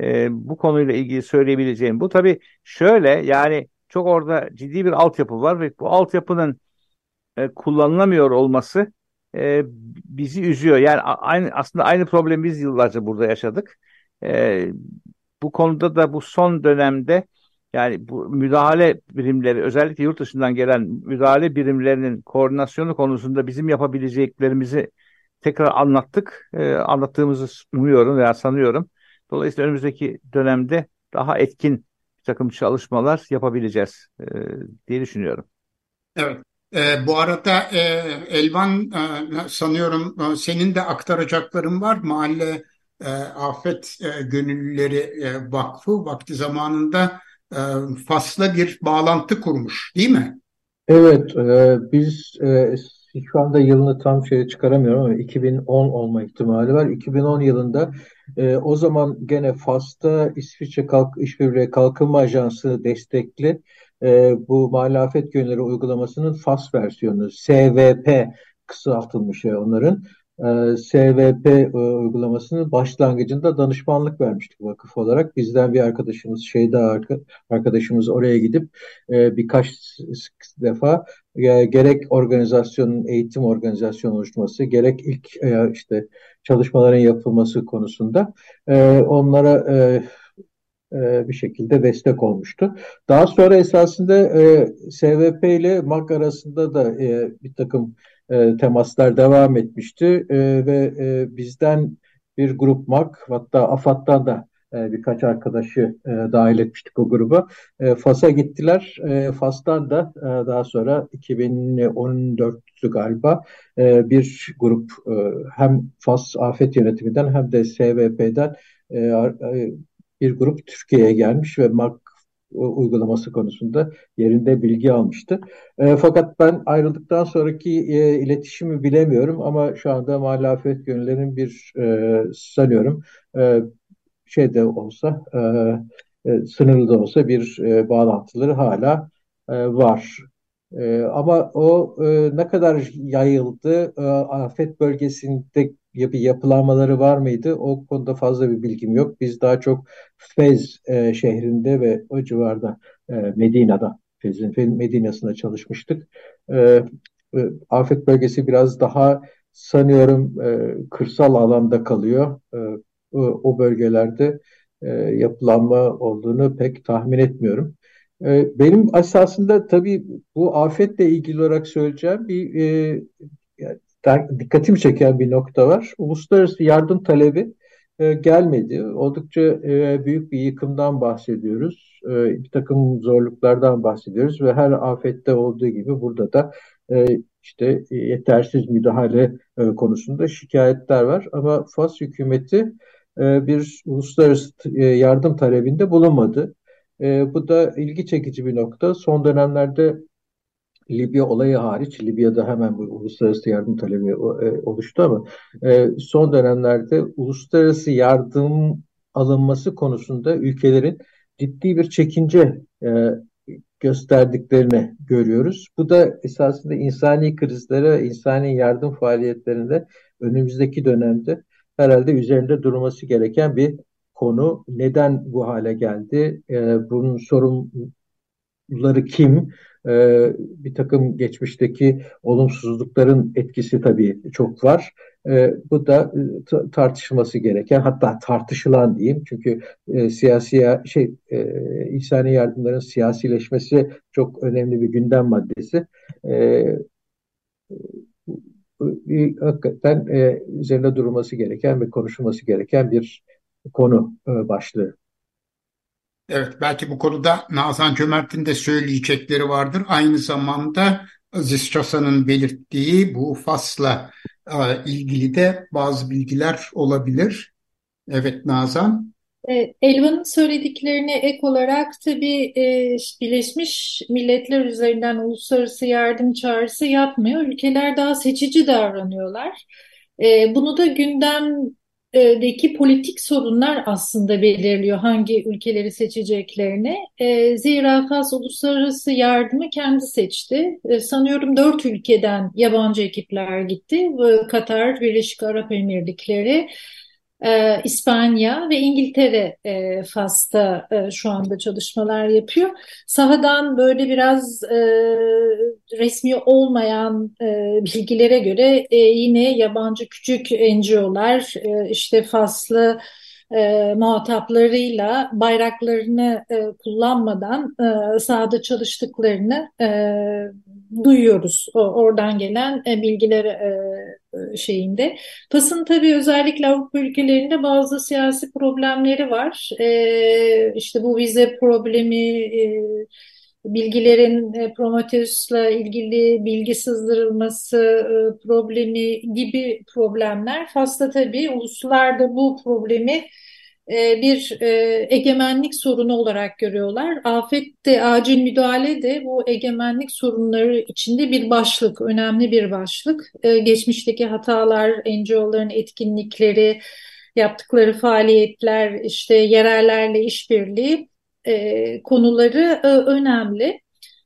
e, bu konuyla ilgili söyleyebileceğim bu. Tabii şöyle yani çok orada ciddi bir altyapı var ve bu altyapının e, kullanılamıyor olması e, bizi üzüyor. Yani aynı aslında aynı problemi biz yıllarca burada yaşadık. E, bu konuda da bu son dönemde yani bu müdahale birimleri özellikle yurt dışından gelen müdahale birimlerinin koordinasyonu konusunda bizim yapabileceklerimizi tekrar anlattık. E, anlattığımızı umuyorum veya sanıyorum. Dolayısıyla önümüzdeki dönemde daha etkin bir takım çalışmalar yapabileceğiz e, diye düşünüyorum. Evet. E, bu arada e, Elvan e, sanıyorum e, senin de aktaracakların var. Mahalle e, Afet e, Gönüllüleri e, Vakfı vakti zamanında e, fasla bir bağlantı kurmuş değil mi? Evet, e, biz e, şu anda yılını tam şeye çıkaramıyorum ama 2010 olma ihtimali var. 2010 yılında o zaman gene Fas'ta İsviçre Kalk İşbirliği Kalkınma Ajansı destekli bu malafet gönülleri uygulamasının Fas versiyonu SVP kısaltılmış ya onların. E, SVP e, uygulamasının başlangıcında danışmanlık vermiştik vakıf olarak. Bizden bir arkadaşımız, şeyde arkadaşımız oraya gidip e, birkaç defa gerek organizasyonun, eğitim organizasyonu oluşması, gerek ilk işte çalışmaların yapılması konusunda onlara bir şekilde destek olmuştu. Daha sonra esasında SVP ile MAK arasında da bir takım e, temaslar devam etmişti e, ve e, bizden bir grup MAK hatta AFAD'dan da e, birkaç arkadaşı e, dahil etmiştik o gruba. E, Fas'a gittiler. E, Fas'tan da e, daha sonra 2014'tü galiba e, bir grup e, hem Fas Afet Yönetiminden hem de SVP'den e, e, bir grup Türkiye'ye gelmiş ve MAK uygulaması konusunda yerinde bilgi almıştı. E, fakat ben ayrıldıktan sonraki e, iletişimi bilemiyorum ama şu anda muhalefet gönüllerin bir e, sanıyorum e, şeyde olsa e, e, sınırlı da olsa bir e, bağlantıları hala e, var. E, ama o e, ne kadar yayıldı, e, afet bölgesinde bir yapılanmaları var mıydı? O konuda fazla bir bilgim yok. Biz daha çok Fez e, şehrinde ve o civarda e, Medina'da, Fez'in Medina'sında çalışmıştık. E, e, afet bölgesi biraz daha sanıyorum e, kırsal alanda kalıyor. E, o, o bölgelerde e, yapılanma olduğunu pek tahmin etmiyorum. E, benim esasında tabii bu afetle ilgili olarak söyleyeceğim bir e, dikkatimi çeken bir nokta var. Uluslararası yardım talebi e, gelmedi. Oldukça e, büyük bir yıkımdan bahsediyoruz. E, bir takım zorluklardan bahsediyoruz ve her afette olduğu gibi burada da e, işte yetersiz müdahale e, konusunda şikayetler var. Ama Fas hükümeti e, bir uluslararası e, yardım talebinde bulunmadı. E, bu da ilgi çekici bir nokta. Son dönemlerde Libya olayı hariç, Libya'da hemen bu uluslararası yardım talebi e, oluştu ama e, son dönemlerde uluslararası yardım alınması konusunda ülkelerin ciddi bir çekince e, gösterdiklerini görüyoruz. Bu da esasında insani krizlere, insani yardım faaliyetlerinde önümüzdeki dönemde herhalde üzerinde durması gereken bir konu. Neden bu hale geldi? Bunun sorumluları kim? e, bir takım geçmişteki olumsuzlukların etkisi tabii çok var. E, bu da e, tartışılması gereken hatta tartışılan diyeyim çünkü e, siyasi şey e, insani yardımların siyasileşmesi çok önemli bir gündem maddesi. E, bir, hakikaten e, üzerinde durulması gereken ve konuşulması gereken bir konu e, başlığı. Evet, belki bu konuda Nazan Cömert'in de söyleyecekleri vardır. Aynı zamanda Aziz Çasa'nın belirttiği bu fasla e, ilgili de bazı bilgiler olabilir. Evet Nazan. E, Elvan'ın söylediklerine ek olarak tabii e, Birleşmiş Milletler üzerinden uluslararası yardım çağrısı yapmıyor. Ülkeler daha seçici davranıyorlar. E, bunu da gündem deki politik sorunlar aslında belirliyor hangi ülkeleri seçeceklerini. E, zira Fas uluslararası yardımı kendi seçti. E, sanıyorum dört ülkeden yabancı ekipler gitti. E, Katar, Birleşik Arap Emirlikleri, e, İspanya ve İngiltere e, Fas'ta e, şu anda çalışmalar yapıyor. Sahadan böyle biraz e, resmi olmayan e, bilgilere göre e, yine yabancı küçük NGO'lar e, işte Faslı e, muhataplarıyla bayraklarını e, kullanmadan e, sahada çalıştıklarını e, duyuyoruz. O, oradan gelen e, bilgiler e, e, şeyinde. PAS'ın tabii özellikle Avrupa ülkelerinde bazı siyasi problemleri var. E, işte bu vize problemi, e, bilgilerin e, Prometheus'la ilgili bilgi sızdırılması e, problemi gibi problemler. FAS'ta tabii uluslar da bu problemi bir e, egemenlik sorunu olarak görüyorlar. Afet de, acil müdahale de bu egemenlik sorunları içinde bir başlık, önemli bir başlık. E, geçmişteki hatalar, NGO'ların etkinlikleri, yaptıkları faaliyetler, işte yerellerle işbirliği konuları önemli.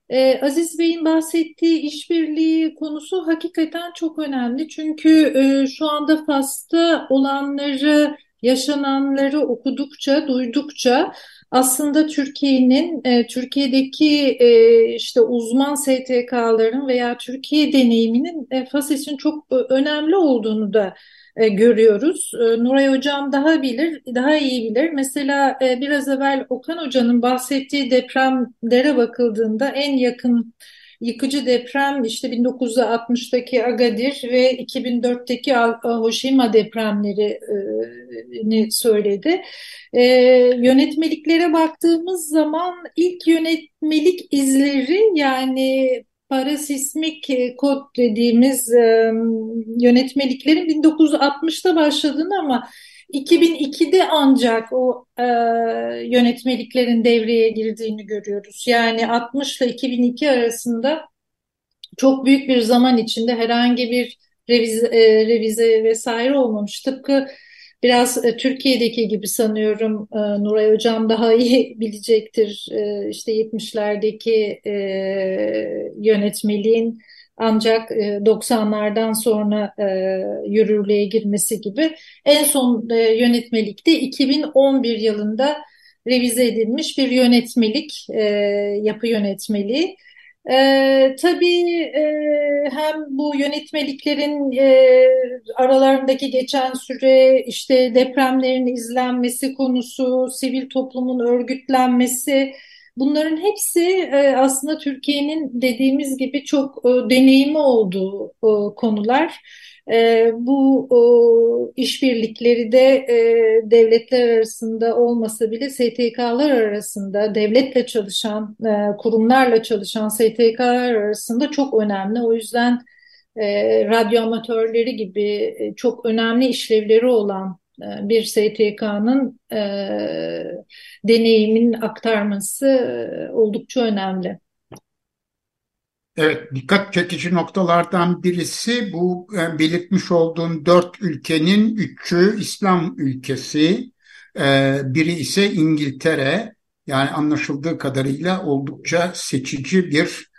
e, Aziz Bey'in bahsettiği işbirliği konusu hakikaten çok önemli. Çünkü e, şu anda Fas'ta olanları, yaşananları okudukça, duydukça aslında Türkiye'nin, e, Türkiye'deki e, işte uzman STK'ların veya Türkiye deneyiminin e, Fas için çok e, önemli olduğunu da e, görüyoruz. E, Nuray Hocam daha bilir, daha iyi bilir. Mesela e, biraz evvel Okan Hoca'nın bahsettiği depremlere bakıldığında en yakın yıkıcı deprem işte 1960'taki Agadir ve 2004'teki Hiroşima depremlerini söyledi. E, yönetmeliklere baktığımız zaman ilk yönetmelik izleri yani parasismik e, kod dediğimiz e, yönetmeliklerin 1960'ta başladığını ama 2002'de ancak o e, yönetmeliklerin devreye girdiğini görüyoruz. Yani 60 ile 2002 arasında çok büyük bir zaman içinde herhangi bir revize, e, revize vesaire olmamış. Tıpkı Biraz e, Türkiye'deki gibi sanıyorum e, Nuray Hocam daha iyi bilecektir. E, işte 70'lerdeki e, yönetmeliğin ancak 90'lardan sonra yürürlüğe girmesi gibi. En son yönetmelikte 2011 yılında revize edilmiş bir yönetmelik, yapı yönetmeliği. Ee, tabii e, hem bu yönetmeliklerin e, aralarındaki geçen süre, işte depremlerin izlenmesi konusu, sivil toplumun örgütlenmesi, bunların hepsi e, aslında Türkiye'nin dediğimiz gibi çok e, deneyimi olduğu e, konular. Bu işbirlikleri de devletler arasında olmasa bile STK'lar arasında, devletle çalışan, kurumlarla çalışan STK'lar arasında çok önemli. O yüzden radyo amatörleri gibi çok önemli işlevleri olan bir STK'nın e, deneyimin aktarması e, oldukça önemli. Evet, dikkat çekici noktalardan birisi bu e, belirtmiş olduğun dört ülkenin üçü İslam ülkesi, e, biri ise İngiltere. Yani anlaşıldığı kadarıyla oldukça seçici bir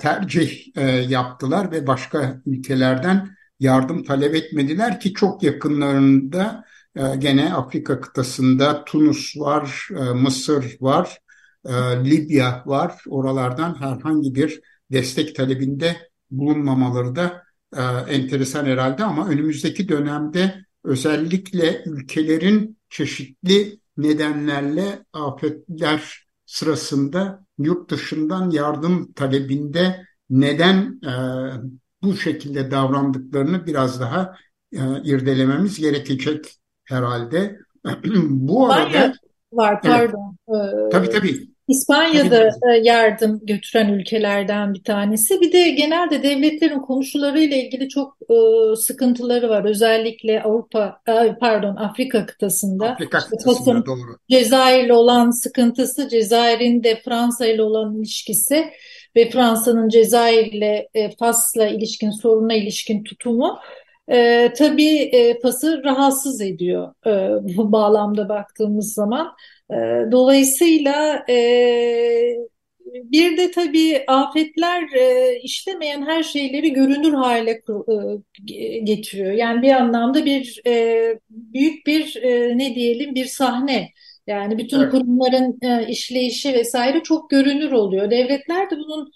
tercih yaptılar ve başka ülkelerden yardım talep etmediler ki çok yakınlarında gene Afrika kıtasında Tunus var, e, Mısır var, e, Libya var. Oralardan herhangi bir destek talebinde bulunmamaları da e, enteresan herhalde ama önümüzdeki dönemde özellikle ülkelerin çeşitli nedenlerle afetler sırasında yurt dışından yardım talebinde neden e, bu şekilde davrandıklarını biraz daha e, irdelememiz gerekecek herhalde. bu arada var pardon. Evet, tabii tabii. İspanya'da e, yardım götüren ülkelerden bir tanesi. Bir de genelde devletlerin komşularıyla ilgili çok e, sıkıntıları var. Özellikle Avrupa, e, pardon Afrika kıtasında. Afrika kıtasında işte doğru. Cezayir'le olan sıkıntısı, Cezayir'in de Fransa ile olan ilişkisi ve Fransa'nın Cezayir'le Fas'la ilişkin soruna ilişkin tutumu. E, tabii e, Fas'ı rahatsız ediyor e, bu bağlamda baktığımız zaman. E, dolayısıyla e, bir de tabii afetler e, işlemeyen her şeyleri görünür hale e, getiriyor. Yani bir anlamda bir e, büyük bir e, ne diyelim bir sahne. Yani bütün evet. kurumların e, işleyişi vesaire çok görünür oluyor. Devletler de bunun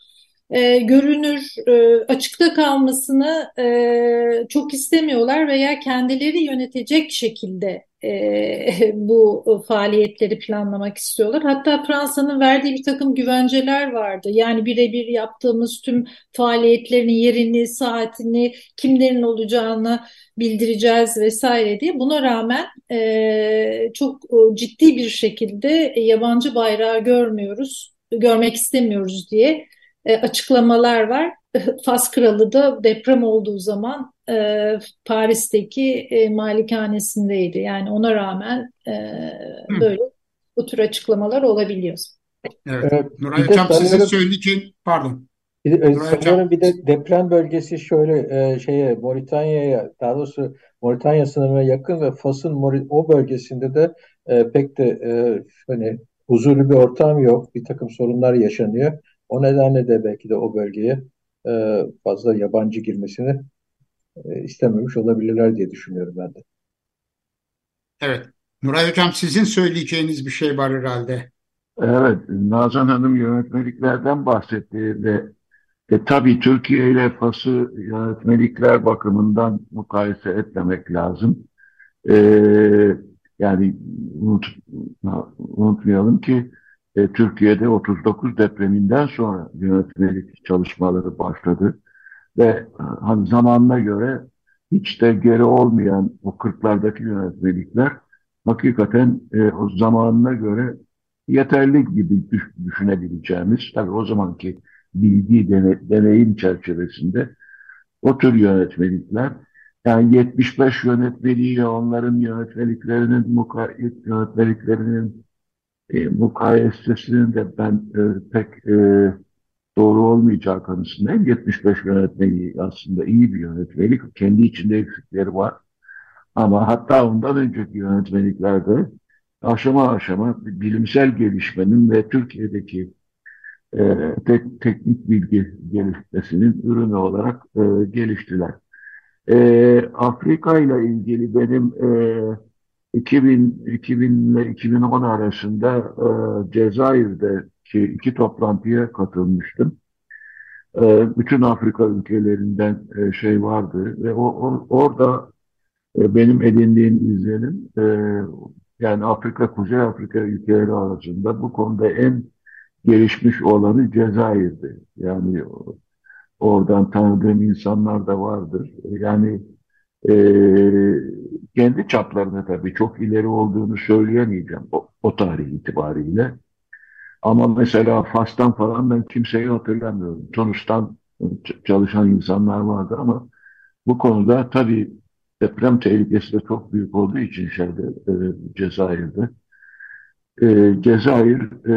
e, görünür, e, açıkta kalmasını e, çok istemiyorlar veya kendileri yönetecek şekilde e, bu faaliyetleri planlamak istiyorlar. Hatta Fransa'nın verdiği bir takım güvenceler vardı. Yani birebir yaptığımız tüm faaliyetlerin yerini, saatini, kimlerin olacağını bildireceğiz vesaire diye. Buna rağmen e, çok ciddi bir şekilde yabancı bayrağı görmüyoruz, görmek istemiyoruz diye e, açıklamalar var. Fas Kralı da deprem olduğu zaman e, Paris'teki e, malikanesindeydi. Yani ona rağmen e, böyle bu tür açıklamalar olabiliyor. Evet. evet. Nuray Hocam sizin söyleyeceğin pardon. Bir de, sanıyorum bir de deprem bölgesi şöyle e, şeye Moritanya'ya daha doğrusu Moritanya sınırına yakın ve Fas'ın o bölgesinde de e, pek de e, hani huzurlu bir ortam yok. Bir takım sorunlar yaşanıyor. O nedenle de belki de o bölgeye e, fazla yabancı girmesini e, istememiş olabilirler diye düşünüyorum ben de. Evet. Nuray Hocam sizin söyleyeceğiniz bir şey var herhalde. Evet, Nazan Hanım yönetmeliklerden bahsetti ve e, tabii Türkiye ile Fas'ı yönetmelikler bakımından mukayese etmemek lazım. E, yani unut, unutmayalım ki e, Türkiye'de 39 depreminden sonra yönetmelik çalışmaları başladı. Ve hani zamanına göre hiç de geri olmayan o 40'lardaki yönetmelikler hakikaten e, o zamanına göre yeterli gibi düşünebileceğimiz, tabii o zamanki bilgi, dene, deneyim çerçevesinde o tür yönetmelikler, yani 75 yönetmeliğiyle onların yönetmeliklerinin, muka, yönetmeliklerinin e, mukayesesinin de ben e, pek e, doğru olmayacağı konusundayım. 75 yönetmeliği aslında iyi bir yönetmelik. Kendi içinde eksikleri var. Ama hatta ondan önceki yönetmeliklerde aşama aşama bilimsel gelişmenin ve Türkiye'deki e, tek, teknik bilgi gelişmesinin ürünü olarak e, geliştiler. E, Afrika ile ilgili benim e, 2000, 2000 ile 2010 arasında e, Cezayir'deki iki toplantıya katılmıştım. E, bütün Afrika ülkelerinden e, şey vardı ve o, o orada e, benim edindiğim izlenim e, yani Afrika, Kuzey Afrika ülkeleri arasında bu konuda en gelişmiş olanı Cezayir'di. Yani oradan tanıdığım insanlar da vardır. Yani e, kendi çaplarında tabii çok ileri olduğunu söyleyemeyeceğim o, o tarih itibariyle. Ama mesela Fas'tan falan ben kimseyi hatırlamıyorum. Tunus'tan çalışan insanlar vardı ama bu konuda tabii deprem tehlikesi de çok büyük olduğu için şeyde e, Cezayir'de. E, Cezayir e,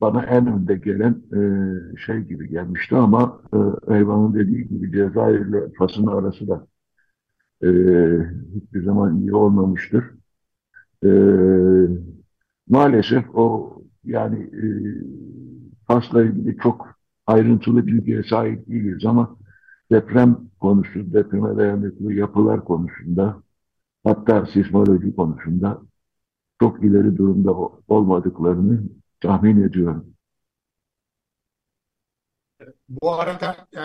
bana en önde gelen e, şey gibi gelmişti ama e, Eyvan'ın dediği gibi Cezayir ile Fas'ın arası da e, hiçbir zaman iyi olmamıştır. E, maalesef o yani e, Fas'la ilgili çok ayrıntılı bilgiye sahip değiliz ama deprem konusu, depreme dayanıklı yapılar konusunda hatta sismoloji konusunda çok ileri durumda olmadıklarını tahmin ediyorum. Bu arada e,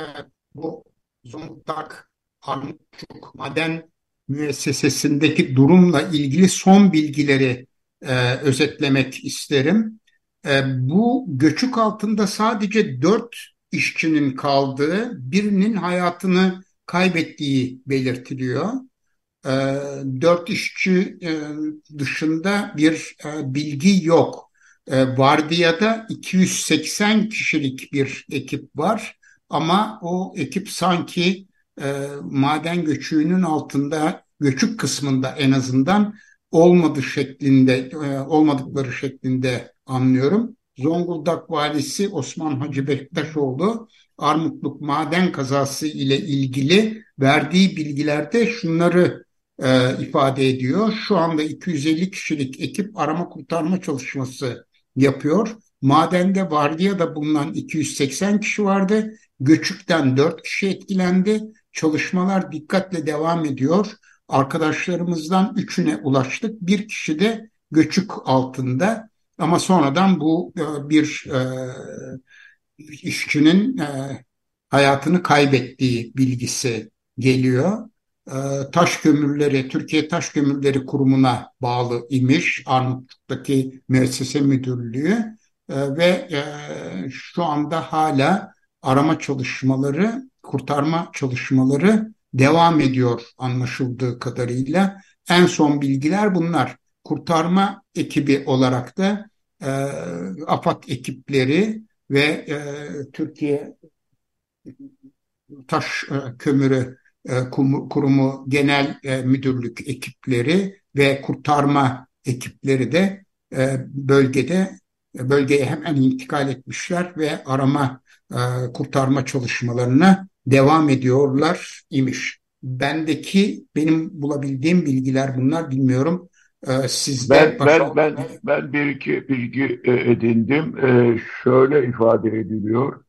bu Zonguldak Armutçuk Maden Müessesesi'ndeki durumla ilgili son bilgileri e, özetlemek isterim. E, bu göçük altında sadece dört işçinin kaldığı, birinin hayatını kaybettiği belirtiliyor. E, dört işçi e, dışında bir e, bilgi yok. E, Vardiya'da 280 kişilik bir ekip var ama o ekip sanki e, maden göçüğünün altında, göçük kısmında en azından olmadı şeklinde, e, olmadıkları şeklinde anlıyorum. Zonguldak valisi Osman Hacı Bektaşoğlu Armutluk maden kazası ile ilgili verdiği bilgilerde şunları e, ifade ediyor. Şu anda 250 kişilik ekip arama kurtarma çalışması yapıyor. Madende vardiyada bulunan 280 kişi vardı. Göçükten 4 kişi etkilendi. Çalışmalar dikkatle devam ediyor. Arkadaşlarımızdan üçüne ulaştık. Bir kişi de göçük altında. Ama sonradan bu e, bir e, işçinin e, hayatını kaybettiği bilgisi geliyor. Taş kömürleri, Türkiye Taş Kömürleri Kurumu'na bağlı imiş Arnavutluk'taki müessese müdürlüğü ve şu anda hala arama çalışmaları, kurtarma çalışmaları devam ediyor anlaşıldığı kadarıyla. En son bilgiler bunlar. Kurtarma ekibi olarak da e, AFAD ekipleri ve e, Türkiye Taş e, Kömürü e, Kurumu Genel e, Müdürlük ekipleri ve kurtarma ekipleri de e, bölgede bölgeye hemen intikal etmişler ve arama e, kurtarma çalışmalarına devam ediyorlar imiş. Bendeki benim bulabildiğim bilgiler bunlar bilmiyorum. Sizde ben, ben, ben, ben bir iki bilgi e, edindim. Şöyle ifade ediliyor.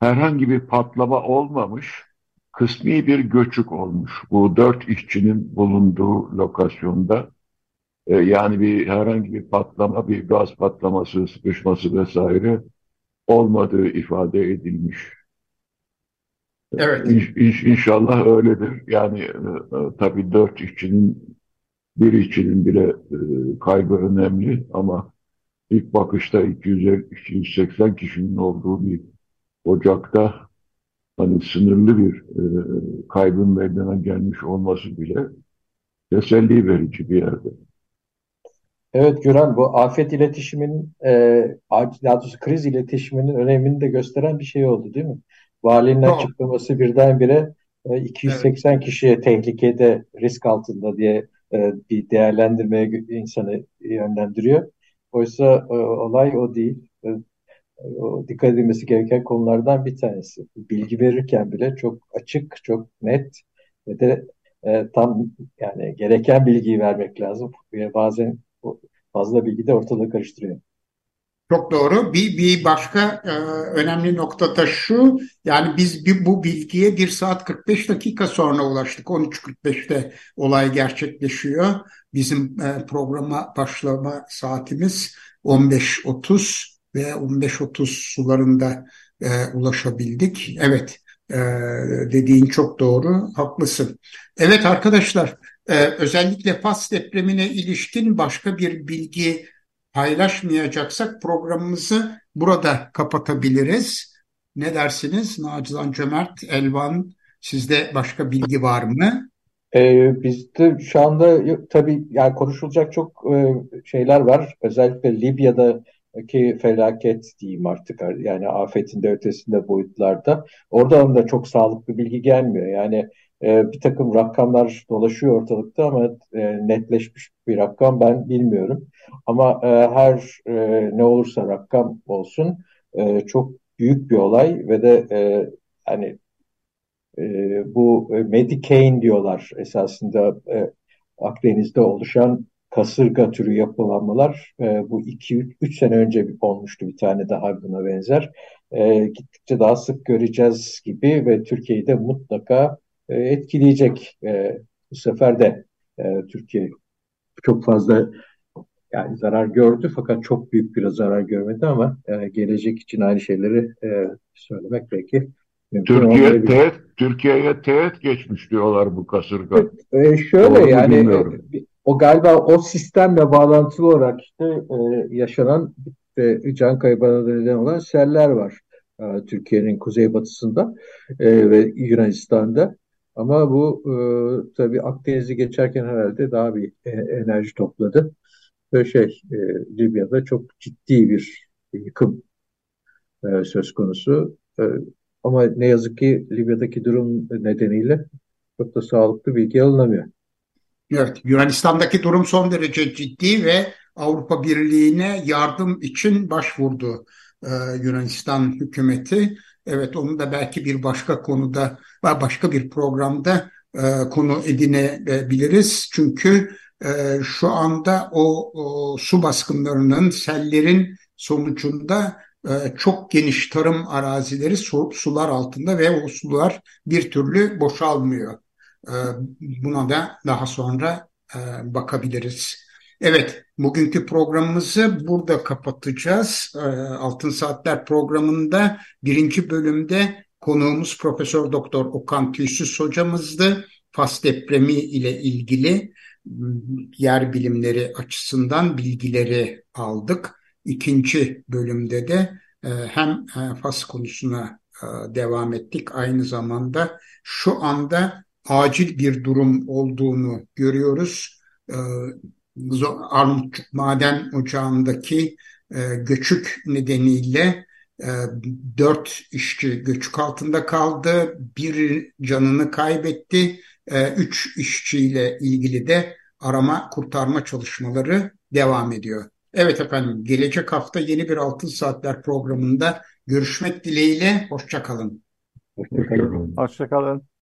Herhangi bir patlama olmamış, kısmi bir göçük olmuş. Bu dört işçinin bulunduğu lokasyonda. Ee, yani bir herhangi bir patlama, bir gaz patlaması, sıkışması vesaire olmadığı ifade edilmiş. Evet. İn, in, inşallah öyledir. Yani e, e, tabii dört işçinin bir işçinin bile e, kaybı önemli ama ilk bakışta 200-280 kişinin olduğu bir ocakta hani sınırlı bir e, kaybın meydana gelmiş olması bile teselli verici bir yerde. Evet Güran, bu afet iletişimin, e, daha doğrusu kriz iletişiminin önemini de gösteren bir şey oldu değil mi? Valinin Doğru. açıklaması birdenbire e, 280 evet. kişiye tehlikede, risk altında diye e, bir değerlendirmeye insanı yönlendiriyor. Oysa e, olay o değil. E, dikkat edilmesi gereken konulardan bir tanesi. Bilgi verirken bile çok açık, çok net ve de e, tam yani gereken bilgiyi vermek lazım. Bazen fazla bilgi de ortalığı karıştırıyor. Çok doğru. Bir, bir başka e, önemli nokta da şu, yani biz bir, bu bilgiye 1 saat 45 dakika sonra ulaştık. 13.45'te olay gerçekleşiyor. Bizim e, programa başlama saatimiz 15.30 ve 15.30 sularında e, ulaşabildik. Evet, e, dediğin çok doğru, haklısın. Evet arkadaşlar, e, özellikle Fas depremine ilişkin başka bir bilgi paylaşmayacaksak programımızı burada kapatabiliriz. Ne dersiniz Nacizan Cömert, Elvan sizde başka bilgi var mı? Ee, bizde şu anda tabii yani konuşulacak çok e, şeyler var. Özellikle Libya'daki felaket diyeyim artık yani afetin de ötesinde boyutlarda. Oradan da çok sağlıklı bilgi gelmiyor. Yani e, bir takım rakamlar dolaşıyor ortalıkta ama e, netleşmiş bir rakam ben bilmiyorum. Ama e, her e, ne olursa rakam olsun e, çok büyük bir olay ve de e, hani e, bu Medicaid diyorlar esasında e, Akdeniz'de oluşan kasırga türü yapılanmalar e, bu 2-3 sene önce olmuştu bir tane daha buna benzer. E, gittikçe daha sık göreceğiz gibi ve Türkiye'yi de mutlaka e, etkileyecek. E, bu sefer de e, Türkiye çok fazla yani zarar gördü fakat çok büyük bir zarar görmedi ama e, gelecek için aynı şeyleri e, söylemek belki Türkiye teğet, Türkiye'ye teğet geçmiş diyorlar bu kasırga. E, şöyle Doğru yani e, o galiba o sistemle bağlantılı olarak işte e, yaşanan e, can kaybına neden olan seller var. E, Türkiye'nin kuzeybatısında e, ve Yunanistan'da. Ama bu e, tabii Akdeniz'i geçerken herhalde daha bir e, enerji topladı. Ve şey e, Libya'da çok ciddi bir yıkım e, söz konusu. E, ama ne yazık ki Libya'daki durum nedeniyle çok da sağlıklı bilgi alınamıyor. Evet, Yunanistan'daki durum son derece ciddi ve Avrupa Birliği'ne yardım için başvurdu e, Yunanistan hükümeti. Evet, onu da belki bir başka konuda, başka bir programda e, konu edinebiliriz. Çünkü e, şu anda o, o su baskınlarının, sellerin sonucunda e, çok geniş tarım arazileri su, sular altında ve o sular bir türlü boşalmıyor. E, buna da daha sonra e, bakabiliriz. Evet, bugünkü programımızı burada kapatacağız. E, Altın Saatler programında birinci bölümde konuğumuz Profesör Doktor Okan Tüysüz hocamızdı. Fas depremi ile ilgili yer bilimleri açısından bilgileri aldık. İkinci bölümde de e, hem e, Fas konusuna devam ettik. Aynı zamanda şu anda acil bir durum olduğunu görüyoruz. Armutçuk Maden Ocağı'ndaki göçük nedeniyle dört işçi göçük altında kaldı. Bir canını kaybetti. Üç işçiyle ilgili de arama kurtarma çalışmaları devam ediyor. Evet efendim, gelecek hafta yeni bir Altın Saatler programında görüşmek dileğiyle. Hoşçakalın. Hoşçakalın. Hoşçakalın.